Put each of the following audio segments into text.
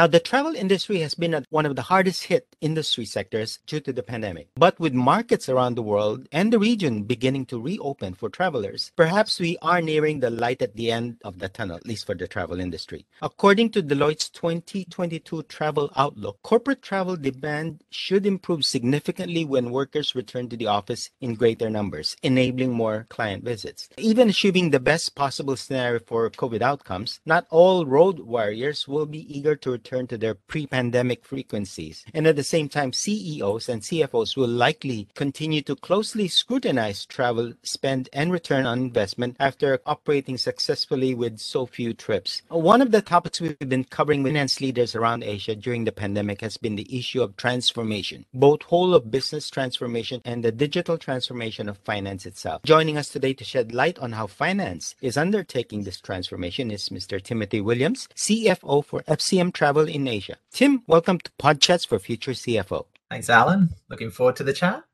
Now, the travel industry has been one of the hardest hit industry sectors due to the pandemic. But with markets around the world and the region beginning to reopen for travelers, perhaps we are nearing the light at the end of the tunnel, at least for the travel industry. According to Deloitte's 2022 travel outlook, corporate travel demand should improve significantly when workers return to the office in greater numbers, enabling more client visits. Even assuming the best possible scenario for COVID outcomes, not all road warriors will be eager to return to their pre pandemic frequencies. And at the same time, CEOs and CFOs will likely continue to closely scrutinize travel spend and return on investment after operating successfully with so few trips. One of the topics we've been covering with finance leaders around Asia during the pandemic has been the issue of transformation, both whole of business transformation and the digital transformation of finance itself. Joining us today to shed light on how finance is undertaking this transformation is Mr. Timothy Williams, CFO for FCM Travel in Asia. Tim, welcome to Podchats for Future CFO. Thanks, Alan. Looking forward to the chat.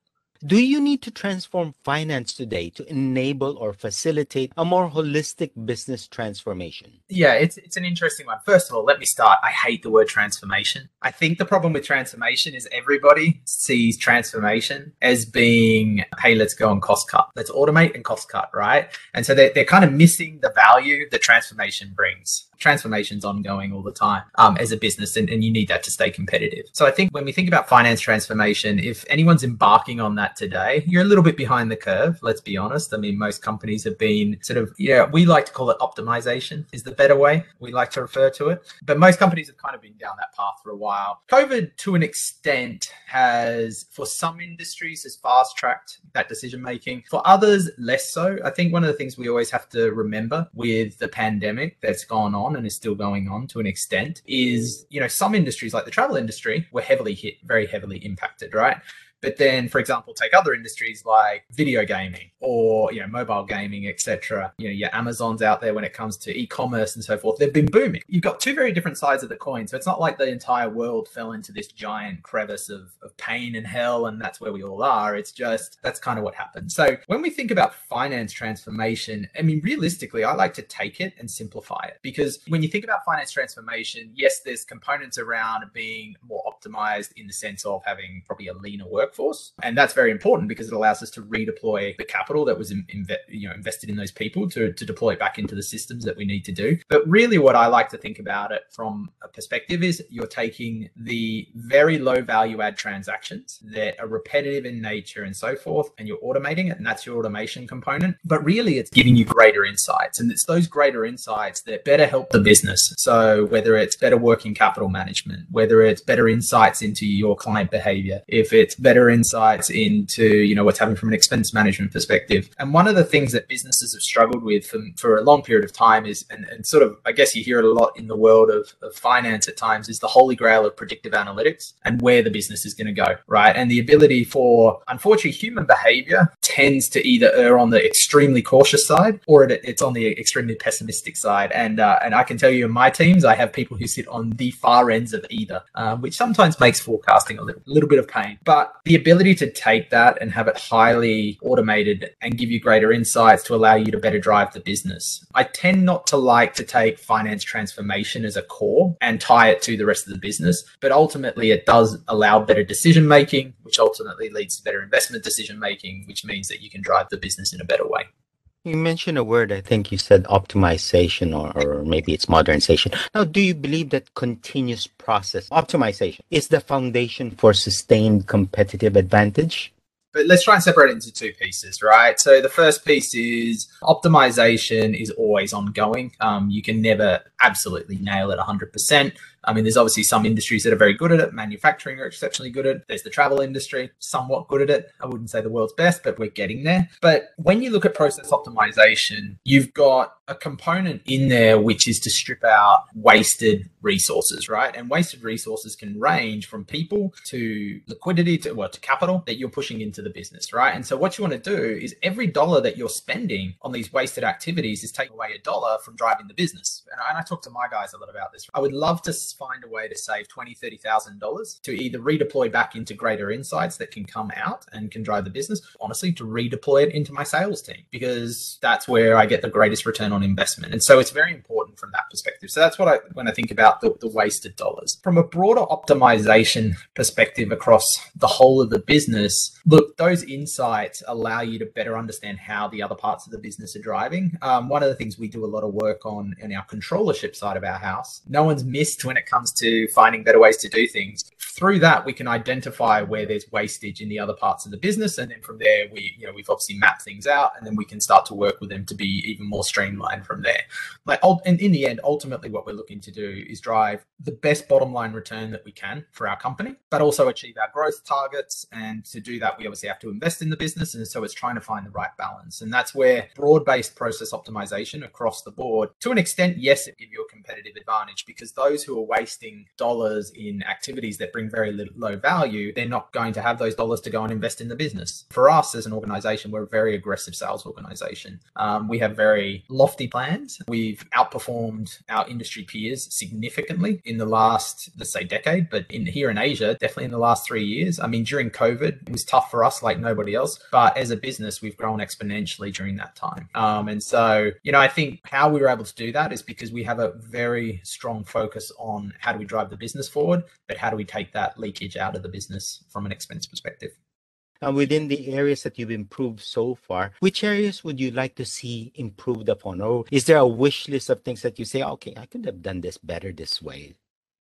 Do you need to transform finance today to enable or facilitate a more holistic business transformation? Yeah, it's it's an interesting one. First of all, let me start. I hate the word transformation. I think the problem with transformation is everybody sees transformation as being, hey, let's go and cost cut. Let's automate and cost cut, right? And so they're, they're kind of missing the value that transformation brings transformation's ongoing all the time um, as a business and, and you need that to stay competitive so i think when we think about finance transformation if anyone's embarking on that today. You're a little bit behind the curve let's be honest. I mean most companies have been sort of yeah we like to call it optimization is the better way we like to refer to it. But most companies have kind of been down that path for a while. Covid to an extent has for some industries has fast tracked that decision making for others less so. I think one of the things we always have to remember with the pandemic that's gone on on and is still going on to an extent is, you know, some industries like the travel industry were heavily hit, very heavily impacted, right? But then, for example, take other industries like video gaming or you know mobile gaming, etc. You know your Amazons out there when it comes to e-commerce and so forth. They've been booming. You've got two very different sides of the coin. So it's not like the entire world fell into this giant crevice of, of pain and hell, and that's where we all are. It's just that's kind of what happened. So when we think about finance transformation, I mean, realistically, I like to take it and simplify it because when you think about finance transformation, yes, there's components around being more optimized in the sense of having probably a leaner workforce workforce. And that's very important because it allows us to redeploy the capital that was inve- you know, invested in those people to, to deploy it back into the systems that we need to do. But really, what I like to think about it from a perspective is you're taking the very low value add transactions that are repetitive in nature and so forth, and you're automating it. And that's your automation component. But really, it's giving you greater insights. And it's those greater insights that better help the business. So whether it's better working capital management, whether it's better insights into your client behavior, if it's better insights into you know what's happening from an expense management perspective. And one of the things that businesses have struggled with for, for a long period of time is, and, and sort of I guess you hear it a lot in the world of, of finance at times, is the holy grail of predictive analytics and where the business is going to go, right? And the ability for unfortunately human behavior tends to either err on the extremely cautious side or it, it's on the extremely pessimistic side. And uh, and I can tell you in my teams, I have people who sit on the far ends of either, uh, which sometimes makes forecasting a little, little bit of pain. But the ability to take that and have it highly automated and give you greater insights to allow you to better drive the business. I tend not to like to take finance transformation as a core and tie it to the rest of the business, but ultimately it does allow better decision making, which ultimately leads to better investment decision making, which means that you can drive the business in a better way. You mentioned a word, I think you said optimization or, or maybe it's modernization. Now, do you believe that continuous process optimization is the foundation for sustained competitive advantage? But let's try and separate it into two pieces, right? So the first piece is optimization is always ongoing. Um, you can never absolutely nail it 100%. I mean, there's obviously some industries that are very good at it. Manufacturing are exceptionally good at it. There's the travel industry, somewhat good at it. I wouldn't say the world's best, but we're getting there. But when you look at process optimization, you've got a component in there which is to strip out wasted resources, right? And wasted resources can range from people to liquidity to well to capital that you're pushing into the business, right? And so what you want to do is every dollar that you're spending on these wasted activities is taking away a dollar from driving the business. And I talk to my guys a lot about this. I would love to find a way to save twenty, thirty thousand dollars to either redeploy back into greater insights that can come out and can drive the business. Honestly, to redeploy it into my sales team because that's where I get the greatest return on investment. And so it's very important from that perspective. So that's what I when I think about the, the wasted dollars. From a broader optimization perspective across the whole of the business, look, those insights allow you to better understand how the other parts of the business are driving. Um, one of the things we do a lot of work on in our controllership side of our house, no one's missed when it comes to finding better ways to do things. Through that, we can identify where there's wastage in the other parts of the business, and then from there, we you know we've obviously mapped things out, and then we can start to work with them to be even more streamlined from there. Like, and in the end, ultimately, what we're looking to do is drive the best bottom line return that we can for our company, but also achieve our growth targets. And to do that, we obviously have to invest in the business, and so it's trying to find the right balance, and that's where broad-based process optimization across the board, to an extent, yes, it gives you a competitive advantage because those who are wasting dollars in activities that bring very low value, they're not going to have those dollars to go and invest in the business. For us as an organization, we're a very aggressive sales organization. Um, we have very lofty plans. We've outperformed our industry peers significantly in the last, let's say, decade, but in here in Asia, definitely in the last three years. I mean, during COVID, it was tough for us like nobody else, but as a business, we've grown exponentially during that time. Um, and so, you know, I think how we were able to do that is because we have a very strong focus on how do we drive the business forward, but how do we take that leakage out of the business from an expense perspective. And within the areas that you've improved so far, which areas would you like to see improved upon? Or is there a wish list of things that you say, okay, I could have done this better this way?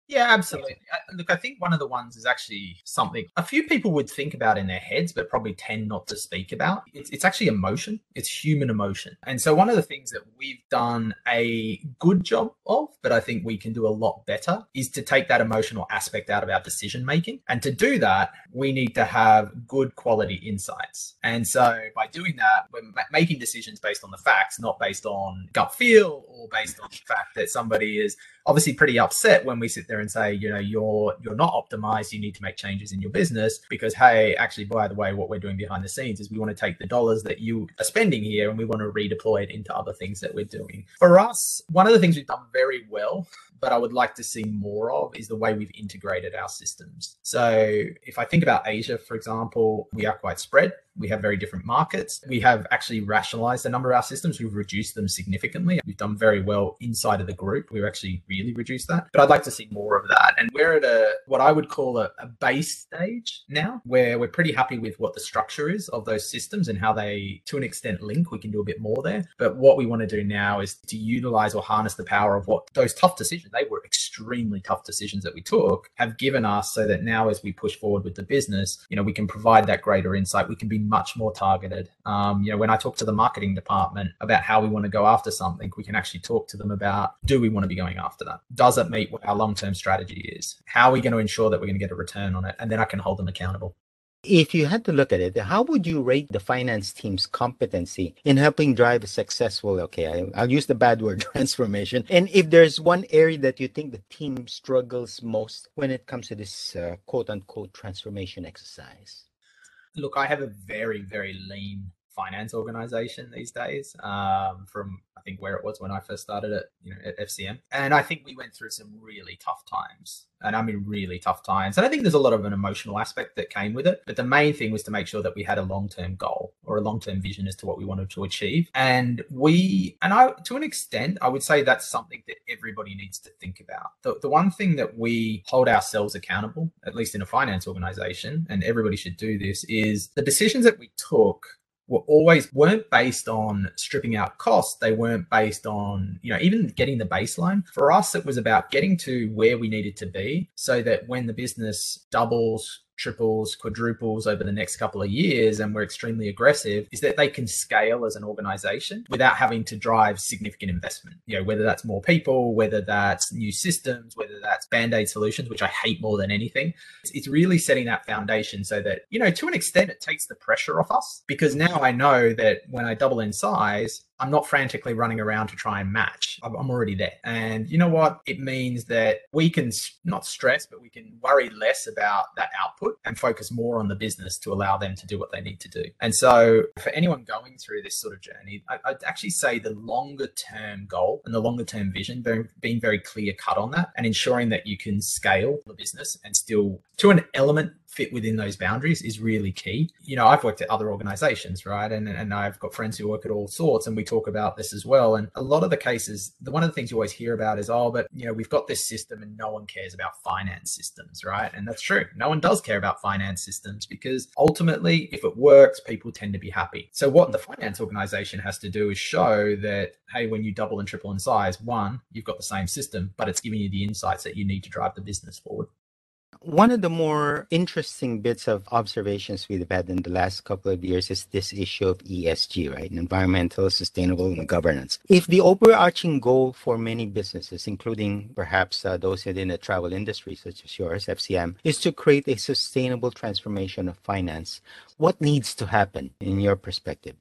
Yeah, absolutely. Look, I think one of the ones is actually something a few people would think about in their heads, but probably tend not to speak about. It's, it's actually emotion, it's human emotion. And so, one of the things that we've done a good job of, but I think we can do a lot better, is to take that emotional aspect out of our decision making. And to do that, we need to have good quality insights. And so, by doing that, we're making decisions based on the facts, not based on gut feel or based on the fact that somebody is obviously pretty upset when we sit there and say, you know, you're you're not optimized. You need to make changes in your business because, hey, actually, by the way, what we're doing behind the scenes is we want to take the dollars that you are spending here and we want to redeploy it into other things that we're doing. For us, one of the things we've done very well but I would like to see more of is the way we've integrated our systems. So if I think about Asia, for example, we are quite spread. We have very different markets. We have actually rationalized a number of our systems. We've reduced them significantly. We've done very well inside of the group. We've actually really reduced that. But I'd like to see more of that. And we're at a what I would call a, a base stage now, where we're pretty happy with what the structure is of those systems and how they, to an extent, link. We can do a bit more there. But what we want to do now is to utilize or harness the power of what those tough decisions, they were extremely tough decisions that we took, have given us so that now as we push forward with the business, you know, we can provide that greater insight. We can be much more targeted. Um, you know, when I talk to the marketing department about how we want to go after something, we can actually talk to them about do we want to be going after that? Does it meet what our long term strategy is? How are we going to ensure that we're going to get a return on it? And then I can hold them accountable. If you had to look at it, how would you rate the finance team's competency in helping drive a successful, okay, I'll use the bad word transformation. And if there's one area that you think the team struggles most when it comes to this uh, quote unquote transformation exercise? Look, I have a very, very lean finance organization these days um, from I think where it was when I first started at you know at FCM and I think we went through some really tough times. And I mean really tough times. And I think there's a lot of an emotional aspect that came with it. But the main thing was to make sure that we had a long-term goal or a long-term vision as to what we wanted to achieve. And we and I to an extent I would say that's something that everybody needs to think about. The, the one thing that we hold ourselves accountable at least in a finance organization and everybody should do this is the decisions that we took were always weren't based on stripping out costs. They weren't based on, you know, even getting the baseline. For us, it was about getting to where we needed to be so that when the business doubles, triples, quadruples over the next couple of years and we're extremely aggressive is that they can scale as an organization without having to drive significant investment. You know, whether that's more people, whether that's new systems, whether that's band-aid solutions, which I hate more than anything. It's, it's really setting that foundation so that, you know, to an extent it takes the pressure off us because now I know that when I double in size, I'm not frantically running around to try and match. I'm already there. And you know what? It means that we can not stress, but we can worry less about that output and focus more on the business to allow them to do what they need to do. And so, for anyone going through this sort of journey, I'd actually say the longer term goal and the longer term vision, being very clear cut on that and ensuring that you can scale the business and still, to an element, fit within those boundaries is really key. You know, I've worked at other organizations, right? And, and I've got friends who work at all sorts, and we talk about this as well. And a lot of the cases, the one of the things you always hear about is, oh, but you know, we've got this system and no one cares about finance systems, right? And that's true. No one does care about finance systems because ultimately, if it works, people tend to be happy. So what the finance organization has to do is show that, hey, when you double and triple in size, one, you've got the same system, but it's giving you the insights that you need to drive the business forward. One of the more interesting bits of observations we've had in the last couple of years is this issue of ESG, right? Environmental, sustainable, and governance. If the overarching goal for many businesses, including perhaps uh, those within the travel industry, such as yours, FCM, is to create a sustainable transformation of finance, what needs to happen in your perspective?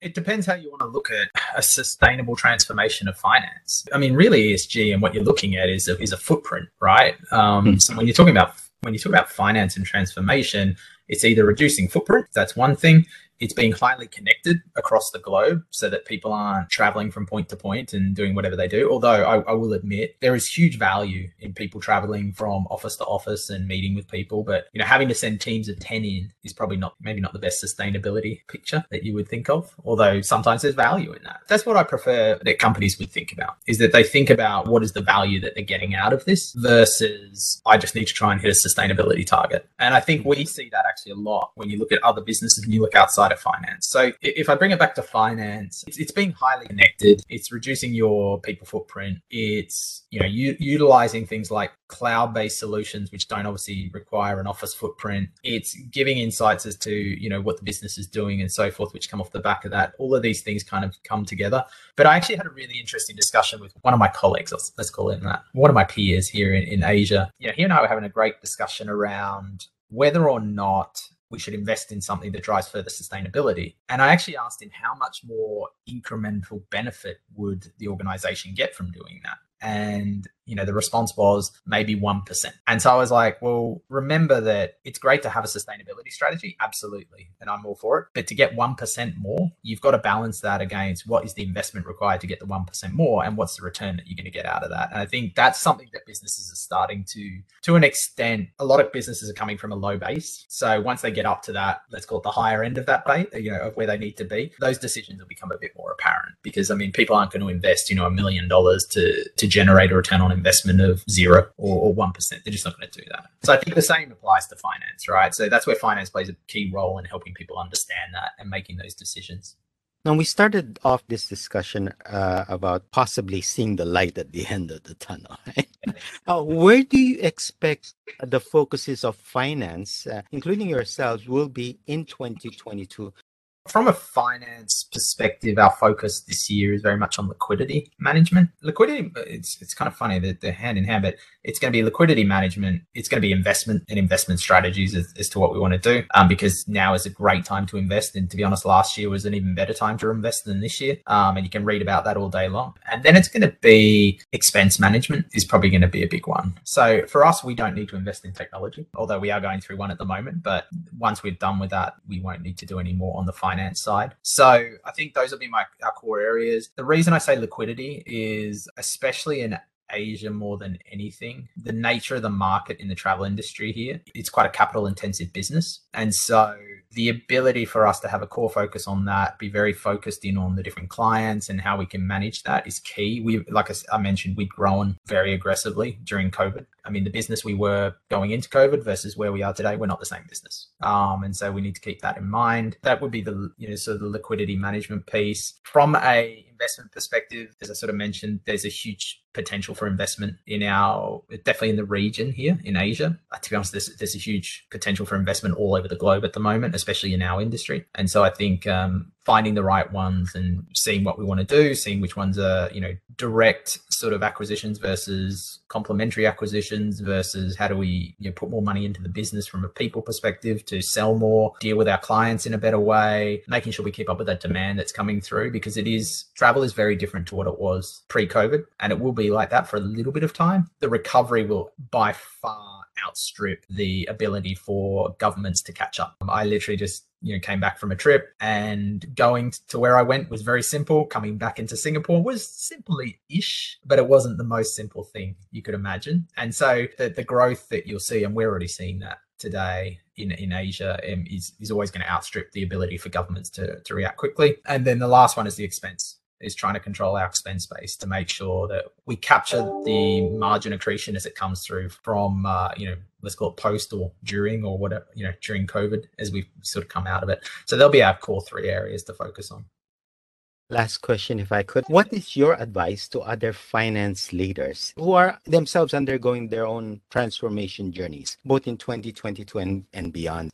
It depends how you want to look at a sustainable transformation of finance. I mean, really, ESG and what you're looking at is a, is a footprint, right? Um, mm-hmm. So when you're talking about when you talk about finance and transformation, it's either reducing footprint, that's one thing, it's being highly connected across the globe so that people aren't traveling from point to point and doing whatever they do. Although I, I, will admit there is huge value in people traveling from office to office and meeting with people. But you know, having to send teams of 10 in is probably not maybe not the best sustainability picture that you would think of. Although sometimes there's value in that. That's what I prefer that companies would think about is that they think about what is the value that they're getting out of this versus I just need to try and hit a sustainability target. And I think we see that actually a lot when you look at other businesses and you look outside of finance. So if I bring it back to finance, it's, it's being highly connected. It's reducing your people footprint. It's you know u- utilizing things like cloud-based solutions, which don't obviously require an office footprint. It's giving insights as to you know what the business is doing and so forth, which come off the back of that. All of these things kind of come together. But I actually had a really interesting discussion with one of my colleagues. Let's call him that. One of my peers here in, in Asia. You know, he and I were having a great discussion around whether or not we should invest in something that drives further sustainability. And I actually asked him how much more incremental benefit would the organization get from doing that? And you know, the response was maybe 1%. And so I was like, well, remember that it's great to have a sustainability strategy. Absolutely. And I'm all for it. But to get 1% more, you've got to balance that against what is the investment required to get the 1% more and what's the return that you're going to get out of that. And I think that's something that businesses are starting to, to an extent, a lot of businesses are coming from a low base. So once they get up to that, let's call it the higher end of that base, you know, of where they need to be, those decisions will become a bit more apparent because I mean, people aren't going to invest, you know, a million dollars to, to generate a return on investment of zero or, 1%. They're just not going to do that. So I think the same applies to finance, right? So that's where finance plays a key role in helping people understand that and making those decisions. Now, we started off this discussion uh, about possibly seeing the light at the end of the tunnel. Right? uh, where do you expect the focuses of finance, uh, including yourselves, will be in 2022 from a finance perspective, our focus this year is very much on liquidity management. Liquidity, it's it's kind of funny that they're hand in hand, but it's going to be liquidity management. It's going to be investment and investment strategies as, as to what we want to do. Um, because now is a great time to invest, and to be honest, last year was an even better time to invest than this year. Um, and you can read about that all day long. And then it's going to be expense management is probably going to be a big one. So for us, we don't need to invest in technology, although we are going through one at the moment. But once we're done with that, we won't need to do any more on the finance finance side. So I think those will be my our core areas. The reason I say liquidity is especially in Asia more than anything. The nature of the market in the travel industry here, it's quite a capital intensive business. And so the ability for us to have a core focus on that, be very focused in on the different clients and how we can manage that is key. We, like I mentioned, we've grown very aggressively during COVID. I mean, the business we were going into COVID versus where we are today, we're not the same business. Um, and so we need to keep that in mind. That would be the, you know, sort of the liquidity management piece. From a investment perspective, as I sort of mentioned, there's a huge potential for investment in our definitely in the region here in Asia. Uh, to be honest, there's, there's a huge potential for investment all over the globe at the moment, especially in our industry. And so I think um, finding the right ones and seeing what we want to do, seeing which ones are, you know, direct sort of acquisitions versus complementary acquisitions versus how do we you know, put more money into the business from a people perspective to sell more, deal with our clients in a better way, making sure we keep up with that demand that's coming through because it is travel is very different to what it was pre-COVID and it will be like that for a little bit of time. The recovery will by far outstrip the ability for governments to catch up. I literally just you know came back from a trip and going to where I went was very simple. Coming back into Singapore was simply ish, but it wasn't the most simple thing you could imagine. And so the, the growth that you'll see, and we're already seeing that today in, in Asia um, is, is always going to outstrip the ability for governments to, to react quickly. And then the last one is the expense is trying to control our expense base to make sure that we capture the margin accretion as it comes through from uh, you know let's call it post or during or whatever you know during covid as we sort of come out of it so there'll be our core three areas to focus on Last question, if I could. What is your advice to other finance leaders who are themselves undergoing their own transformation journeys, both in 2022 and, and beyond?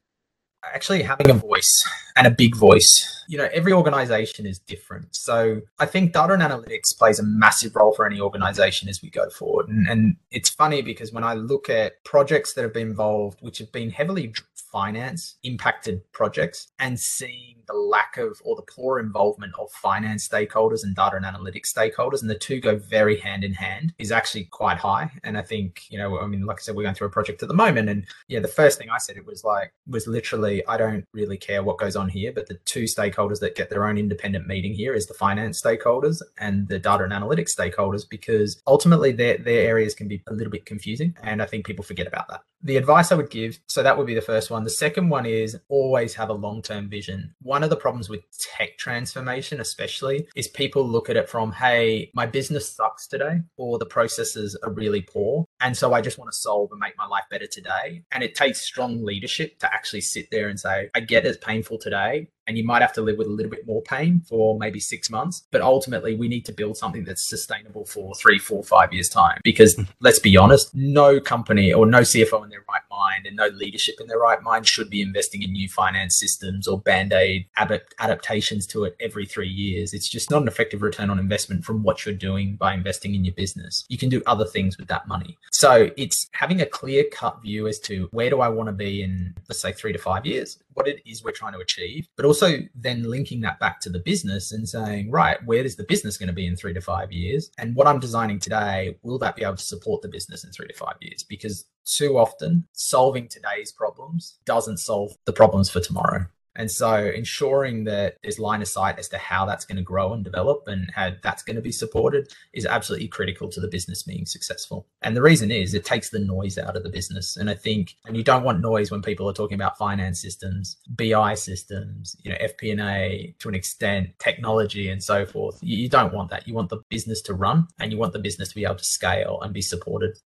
actually having a voice and a big voice. You know, every organization is different. So I think data and analytics plays a massive role for any organization as we go forward. And, and it's funny because when I look at projects that have been involved, which have been heavily finance impacted projects and seeing the lack of or the poor involvement of finance stakeholders and data and analytics stakeholders, and the two go very hand in hand, is actually quite high. And I think, you know, I mean, like I said, we're going through a project at the moment. And yeah, the first thing I said, it was like, was literally, I don't really care what goes on here, but the two stakeholders that get their own independent meeting here is the finance stakeholders and the data and analytics stakeholders, because ultimately their, their areas can be a little bit confusing. And I think people forget about that. The advice I would give, so that would be the first one. The second one is always have a long term vision. One of the problems with tech transformation, especially, is people look at it from, hey, my business sucks today, or the processes are really poor. And so I just want to solve and make my life better today. And it takes strong leadership to actually sit there and say, I get it's painful today, and you might have to live with a little bit more pain for maybe six months. But ultimately, we need to build something that's sustainable for three, four, five years' time. Because mm-hmm. let's be honest, no company or no CFO in their right mind and no leadership in their right mind should be investing in new finance systems or band aid adaptations to it every three years. It's just not an effective return on investment from what you're doing by investing in your business. You can do other things with that money. So it's having a clear cut view as to where do I want to be in, let's say, three to five years, what it is we're trying to achieve, but also then linking that back to the business and saying, right, where is the business going to be in three to five years? And what I'm designing today, will that be able to support the business in three to five years? Because too often solving today's problems doesn't solve the problems for tomorrow. And so ensuring that there's line of sight as to how that's going to grow and develop and how that's going to be supported is absolutely critical to the business being successful. And the reason is it takes the noise out of the business. And I think, and you don't want noise when people are talking about finance systems, BI systems, you know, FP&A to an extent, technology and so forth. You don't want that. You want the business to run and you want the business to be able to scale and be supported.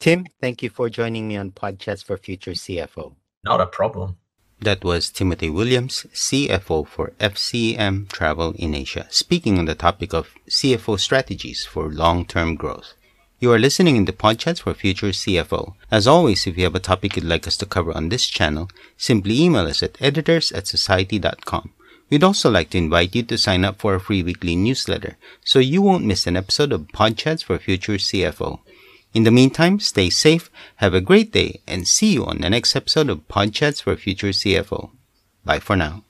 Tim, thank you for joining me on Podchats for Future CFO. Not a problem. That was Timothy Williams, CFO for FCM Travel in Asia, speaking on the topic of CFO strategies for long-term growth. You are listening in the Podchats for Future CFO. As always, if you have a topic you'd like us to cover on this channel, simply email us at editors at cxociety.com. We'd also like to invite you to sign up for our free weekly newsletter so you won't miss an episode of Podchats for Future CFO. In the meantime, stay safe, have a great day, and see you on the next episode of Podchats for Future CFO. Bye for now.